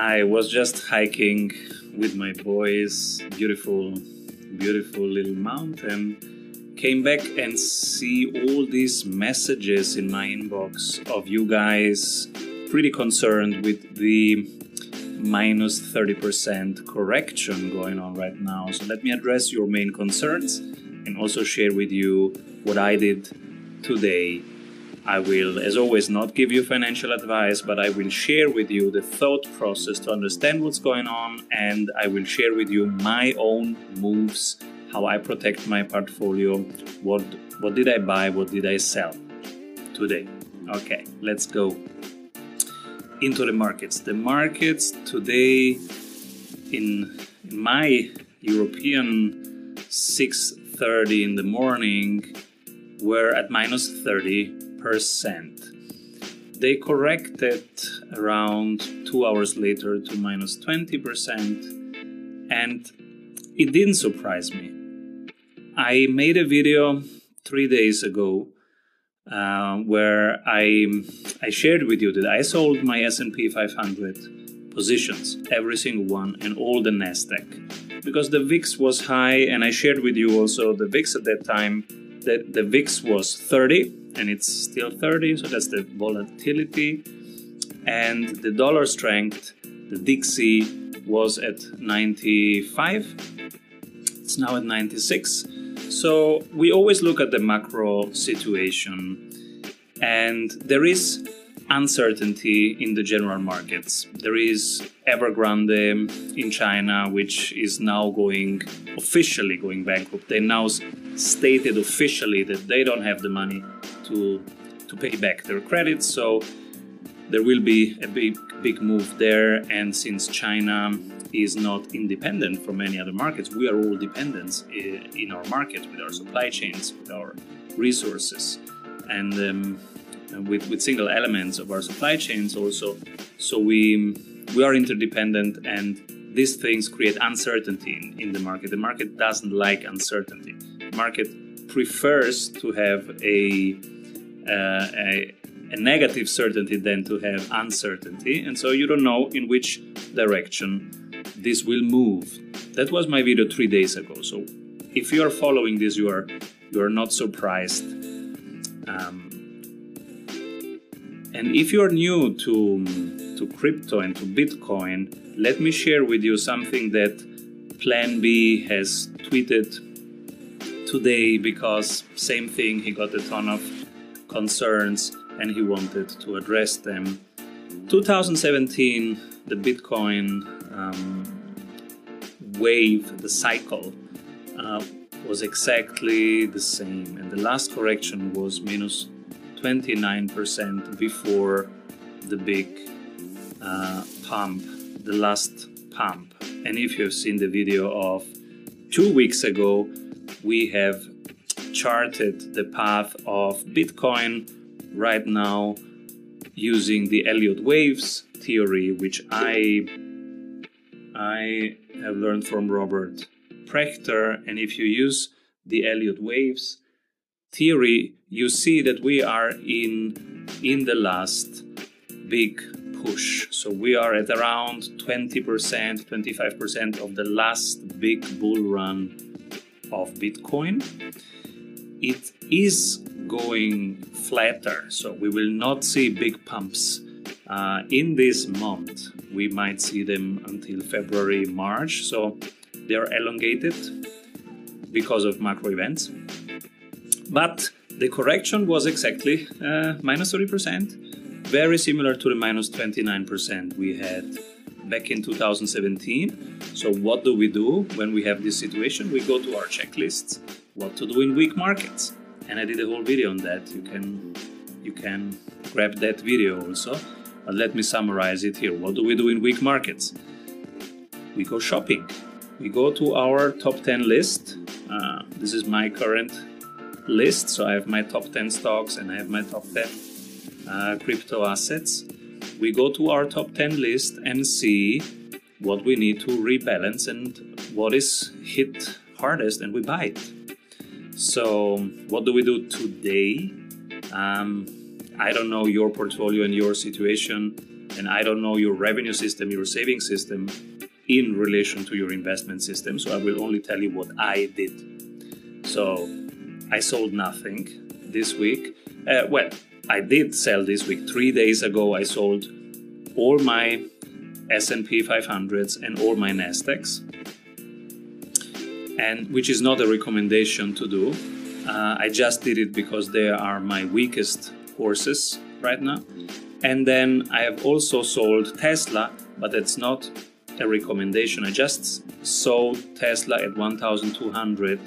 I was just hiking with my boys, beautiful, beautiful little mountain. Came back and see all these messages in my inbox of you guys pretty concerned with the minus 30% correction going on right now. So let me address your main concerns and also share with you what I did today I will, as always, not give you financial advice, but I will share with you the thought process to understand what's going on, and I will share with you my own moves, how I protect my portfolio, what what did I buy, what did I sell today. Okay, let's go into the markets. The markets today in, in my European 6:30 in the morning were at minus 30 they corrected around two hours later to minus 20%, and it didn't surprise me. I made a video three days ago uh, where I I shared with you that I sold my S&P 500 positions, every single one, and all the Nasdaq, because the VIX was high, and I shared with you also the VIX at that time. That the VIX was 30 and it's still 30, so that's the volatility. And the dollar strength, the DXY, was at 95. It's now at 96. So we always look at the macro situation, and there is uncertainty in the general markets. There is Evergrande in China, which is now going officially going bankrupt. They now stated officially that they don't have the money to to pay back their credits. So there will be a big big move there. And since China is not independent from any other markets, we are all dependent in our market with our supply chains, with our resources, and um, with with single elements of our supply chains also. So we we are interdependent and these things create uncertainty in, in the market. The market doesn't like uncertainty. Market prefers to have a a, a, negative certainty than to have uncertainty, and so you don't know in which direction this will move. That was my video three days ago. So if you are following this, you are you are not surprised. Um, and if you are new to to crypto and to Bitcoin, let me share with you something that Plan B has tweeted today because same thing he got a ton of concerns and he wanted to address them. 2017, the Bitcoin um, wave, the cycle, uh, was exactly the same, and the last correction was minus 29% before the big uh, pump, the last pump. And if you've seen the video of two weeks ago, we have charted the path of Bitcoin right now using the Elliott waves theory, which I I have learned from Robert Prechter. And if you use the Elliott waves theory, you see that we are in in the last big push. So we are at around 20%, 25% of the last big bull run of Bitcoin it is going flatter, so we will not see big pumps uh, in this month. We might see them until February, March, so they are elongated because of macro events. But the correction was exactly uh, minus 30%, very similar to the minus 29% we had back in 2017. So, what do we do when we have this situation? We go to our checklists what to do in weak markets. And I did a whole video on that. You can you can grab that video also. But let me summarize it here. What do we do in weak markets? We go shopping. We go to our top 10 list. Uh, this is my current list. So I have my top 10 stocks and I have my top 10 uh, crypto assets. We go to our top 10 list and see what we need to rebalance and what is hit hardest and we buy it. So, what do we do today? Um, I don't know your portfolio and your situation, and I don't know your revenue system, your saving system in relation to your investment system. So I will only tell you what I did. So I sold nothing this week. Uh, well, I did sell this week. Three days ago, I sold all my S&P 500s and all my Nasdaqs, and which is not a recommendation to do. Uh, I just did it because they are my weakest horses right now. And then I have also sold Tesla, but that's not a recommendation. I just sold Tesla at 1,200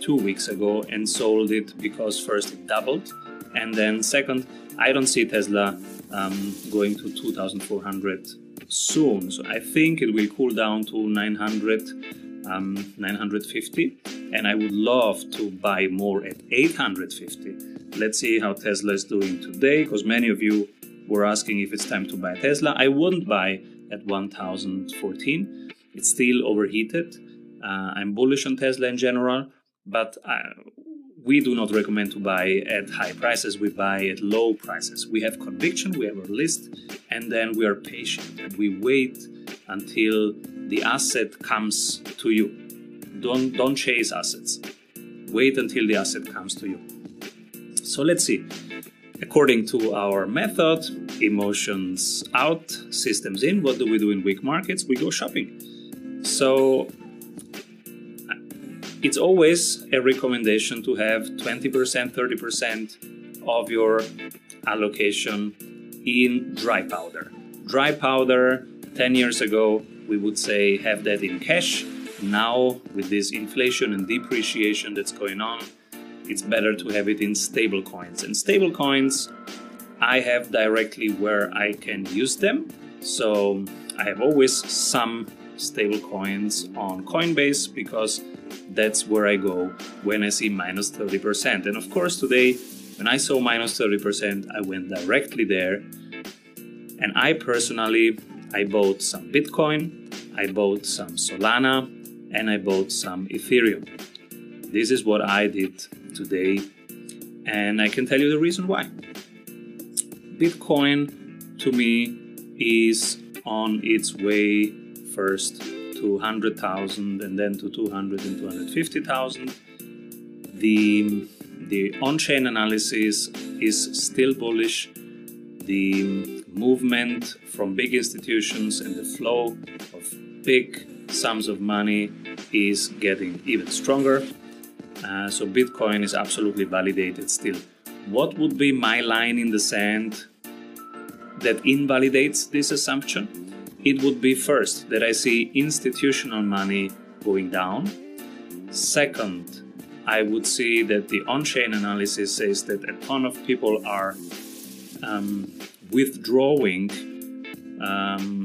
two weeks ago and sold it because first it doubled, and then second, I don't see Tesla um, going to 2,400 soon. So I think it will cool down to 900, um, 950, and I would love to buy more at 850. Let's see how Tesla is doing today, because many of you were asking if it's time to buy Tesla. I wouldn't buy at 1014. It's still overheated. Uh, I'm bullish on Tesla in general, but uh, we do not recommend to buy at high prices. We buy at low prices. We have conviction, we have a list, and then we are patient and we wait until the asset comes to you. Don't don't chase assets. Wait until the asset comes to you. So let's see. According to our method, emotions out, systems in, what do we do in weak markets? We go shopping. So it's always a recommendation to have 20%, 30% of your allocation in dry powder. Dry powder, 10 years ago, we would say have that in cash. Now, with this inflation and depreciation that's going on, it's better to have it in stable coins. And stable coins, I have directly where I can use them. So I have always some stable coins on Coinbase because that's where I go when I see minus 30%. And of course, today, when I saw minus 30%, I went directly there. And I personally, I bought some Bitcoin, I bought some Solana, and I bought some Ethereum. This is what I did today, and I can tell you the reason why. Bitcoin to me is on its way first to 100,000 and then to 200 and 250,000. The, the on chain analysis is still bullish. The movement from big institutions and the flow of big sums of money is getting even stronger. Uh, so Bitcoin is absolutely validated still. What would be my line in the sand that invalidates this assumption? it would be first that I see institutional money going down. Second, I would see that the on chain analysis says that a ton of people are um, withdrawing um,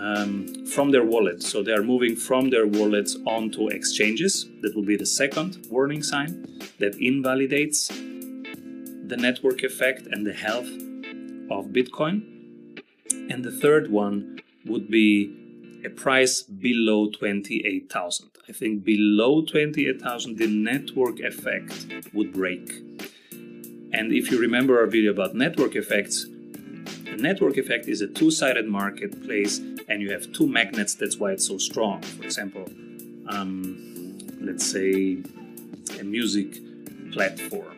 um, from their wallets. So they are moving from their wallets onto exchanges. That will be the second warning sign that invalidates the network effect and the health of Bitcoin. And the third one would be a price below 28,000. I think below 28,000 the network effect would break. And if you remember our video about network effects, the network effect is a two-sided marketplace and you have two magnets, that's why it's so strong. For example, um, let's say a music platform,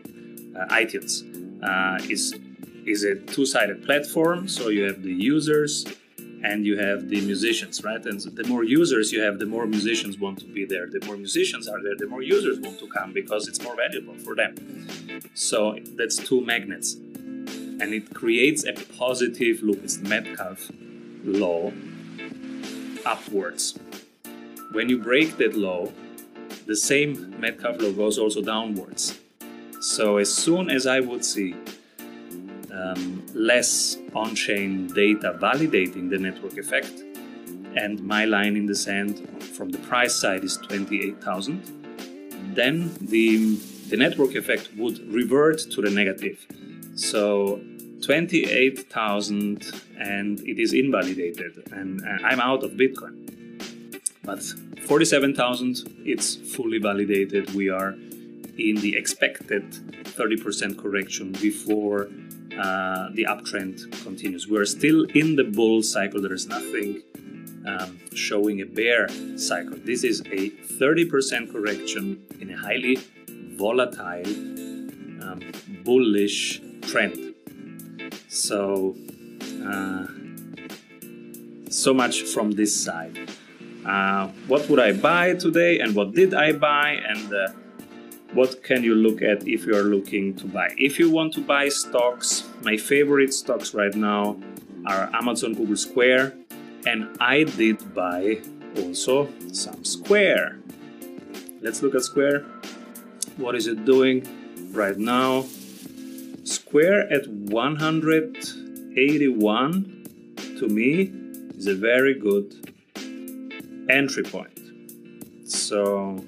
uh, iTunes, uh, is, is a two-sided platform, so you have the users and you have the musicians, right? And the more users you have, the more musicians want to be there. The more musicians are there, the more users want to come because it's more valuable for them. So that's two magnets. And it creates a positive loop. It's the Metcalfe law upwards. When you break that law, the same Metcalfe law goes also downwards. So as soon as I would see um, less on chain data validating the network effect. And my line in the sand from the price side is 28,000. Then the, the network effect would revert to the negative. So 28,000 and it is invalidated, and, and I'm out of Bitcoin. But 47,000, it's fully validated. We are in the expected 30% correction before uh, the uptrend continues. We're still in the bull cycle. There is nothing um, showing a bear cycle. This is a 30% correction in a highly volatile, um, bullish trend. So, uh, so much from this side. Uh, what would I buy today, and what did I buy, and uh, what can you look at if you are looking to buy? If you want to buy stocks, my favorite stocks right now are Amazon, Google, Square, and I did buy also some Square. Let's look at Square. What is it doing right now? Square at 181 to me is a very good entry point. So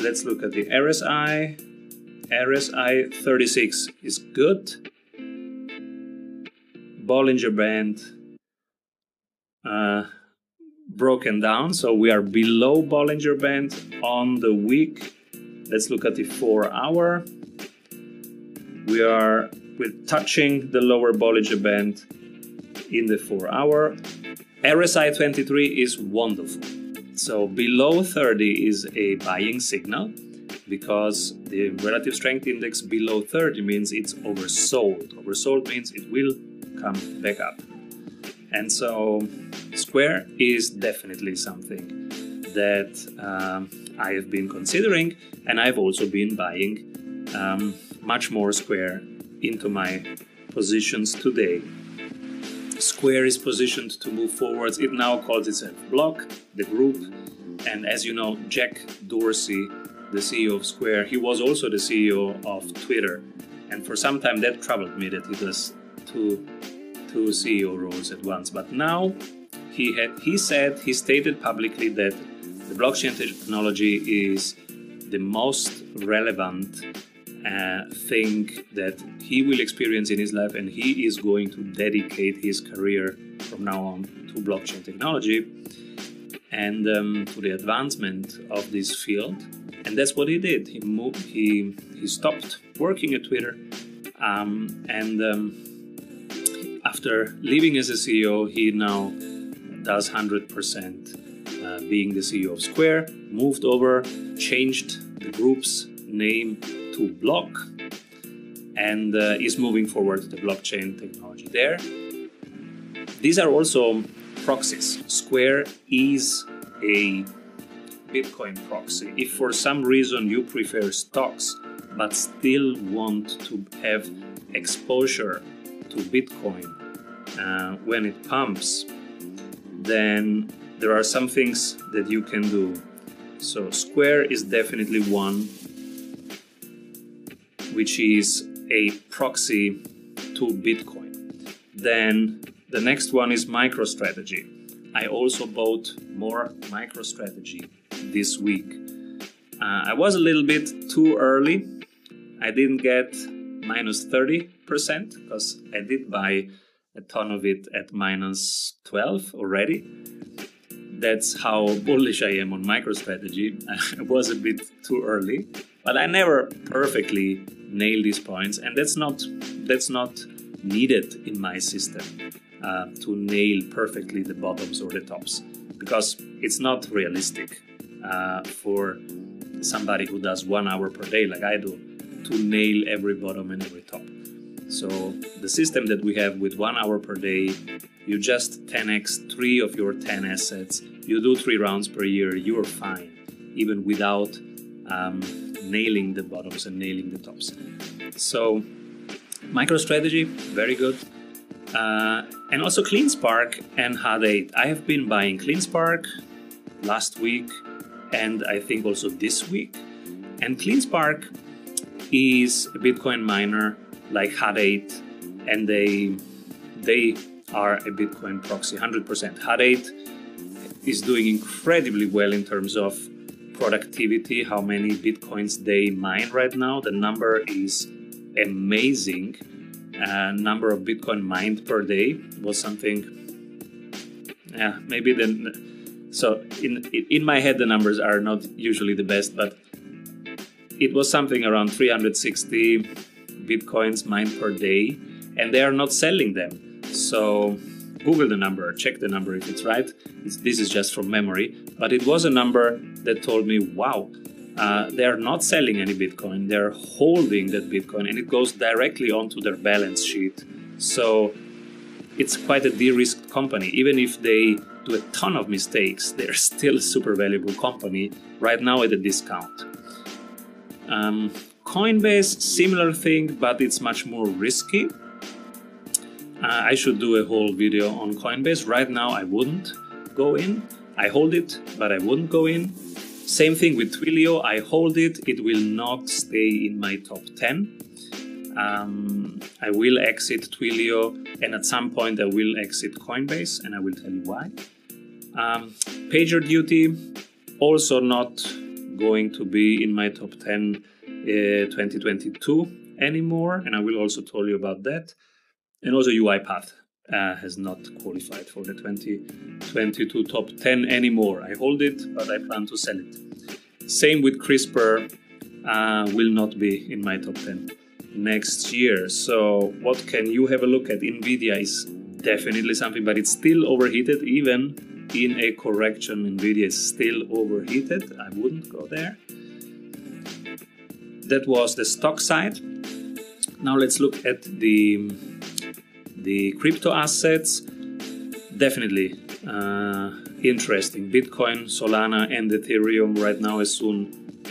let's look at the RSI. RSI 36 is good. Bollinger Band uh, broken down, so we are below Bollinger Band on the week. Let's look at the four hour. We are we're touching the lower Bollinger Band in the four hour. RSI 23 is wonderful. So below 30 is a buying signal because the relative strength index below 30 means it's oversold. Oversold means it will come back up. And so Square is definitely something that um, I have been considering, and I've also been buying um, much more Square into my positions today. Square is positioned to move forwards. It now calls itself Block, the group. And as you know, Jack Dorsey, the CEO of Square, he was also the CEO of Twitter. And for some time that troubled me that he does two, two CEO roles at once. But now he had he said he stated publicly that the blockchain technology is the most relevant uh, thing that he will experience in his life, and he is going to dedicate his career from now on to blockchain technology and um, to the advancement of this field. And that's what he did. He moved. He he stopped working at Twitter, um, and um, after leaving as a CEO, he now does 100% uh, being the CEO of Square. Moved over, changed the group's name to Block and uh, is moving forward the blockchain technology there. These are also proxies. Square is a Bitcoin proxy. If for some reason you prefer stocks but still want to have exposure to Bitcoin uh, when it pumps, then there are some things that you can do. So Square is definitely one which is a proxy to Bitcoin. Then the next one is MicroStrategy. I also bought more MicroStrategy this week. Uh, I was a little bit too early. I didn't get minus 30% because I did buy a ton of it at minus 12 already. That's how bullish I am on MicroStrategy. I was a bit too early, but I never perfectly nail these points, and that's not that's not needed in my system uh, to nail perfectly the bottoms or the tops because it's not realistic uh, for somebody who does one hour per day like I do to nail every bottom and every top. So the system that we have with one hour per day, you just 10x three of your 10 assets, you do three rounds per year, you're fine, even without um, nailing the bottoms and nailing the tops. So, MicroStrategy, very good. Uh, and also CleanSpark and Hut 8. I have been buying CleanSpark last week and I think also this week. And CleanSpark is a Bitcoin miner like Hut 8 and they they are a Bitcoin proxy 100%. Hut 8 is doing incredibly well in terms of productivity, how many bitcoins they mine right now. The number is amazing. Uh, number of bitcoin mined per day was something. Yeah, maybe then. So in in my head, the numbers are not usually the best, but it was something around 360 bitcoins mined per day, and they are not selling them. So Google the number, check the number if it's right. It's, this is just from memory, but it was a number that told me, wow, uh, they are not selling any Bitcoin, they're holding that Bitcoin, and it goes directly onto their balance sheet. So it's quite a de risked company. Even if they do a ton of mistakes, they're still a super valuable company right now at a discount. Um, Coinbase, similar thing, but it's much more risky. Uh, I should do a whole video on Coinbase. Right now, I wouldn't go in. I hold it, but I wouldn't go in. Same thing with Twilio. I hold it. It will not stay in my top 10. Um, I will exit Twilio, and at some point, I will exit Coinbase, and I will tell you why. Um, PagerDuty, also not going to be in my top 10 uh, 2022 anymore, and I will also tell you about that. And also UiPath uh, has not qualified for the 2022 top 10 anymore. I hold it, but I plan to sell it. Same with CRISPR, uh, will not be in my top 10 next year. So, what can you have a look at? NVIDIA is definitely something, but it's still overheated. Even in a correction, NVIDIA is still overheated. I wouldn't go there. That was the stock side. Now let's look at the the crypto assets. Definitely uh, interesting. Bitcoin, Solana, and Ethereum right now as soon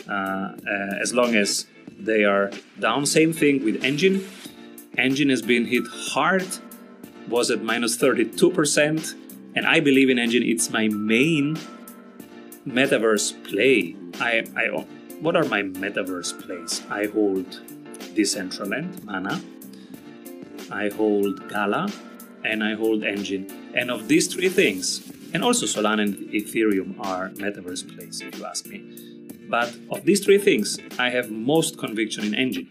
uh, uh, as long as they are down. Same thing with Enjin. Enjin has been hit hard. Was at minus 32%, and I believe in Enjin. It's my main metaverse play. I, I what are my metaverse plays? I hold Decentraland, Mana, I hold Gala, and I hold Enjin. And of these three things, and also Solana and Ethereum are metaverse plays, if you ask me. But of these three things, I have most conviction in Enjin,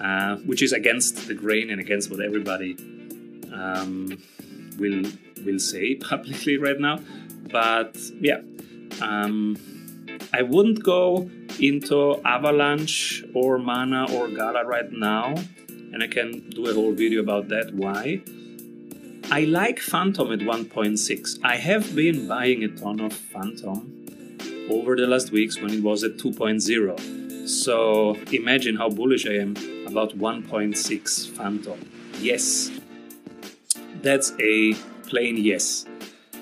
uh, which is against the grain and against what everybody um, will will say publicly right now. But yeah, um, I wouldn't go into Avalanche or Mana or Gala right now, and I can do a whole video about that. Why? I like Fantom at 1.6. I have been buying a ton of Fantom over the last weeks when it was at 2.0. So imagine how bullish I am about 1.6 Fantom. Yes, that's a plain yes.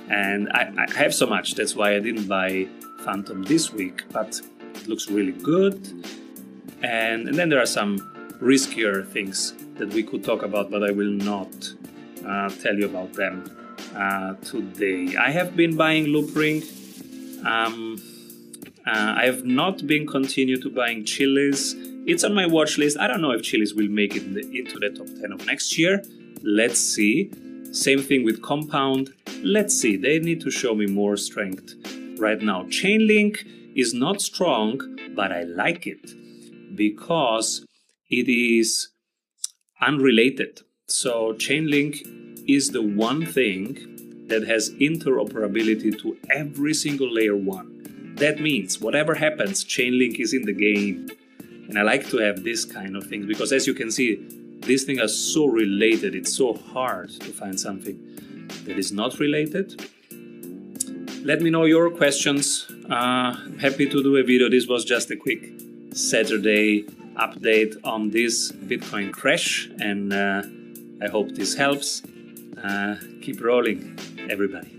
And I, I have so much, that's why I didn't buy Fantom this week, but it looks really good. And, and then there are some riskier things that we could talk about, but I will not uh, tell you about them uh, today. I have been buying Loopring. Um, uh, I have not been continue to buying Chiliz. It's on my watch list. I don't know if Chiliz will make it in the, into the top 10 of next year. Let's see. Same thing with Compound. Let's see. They need to show me more strength right now. Chainlink is not strong, but I like it because it is unrelated. So Chainlink is the one thing that has interoperability to every single layer one. That means whatever happens, Chainlink is in the game. And I like to have this kind of thing because as you can see, these things are so related. It's so hard to find something that is not related. Let me know your questions. Uh, happy to do a video. This was just a quick Saturday update on this Bitcoin crash, and uh, I hope this helps. Uh, keep rolling, everybody.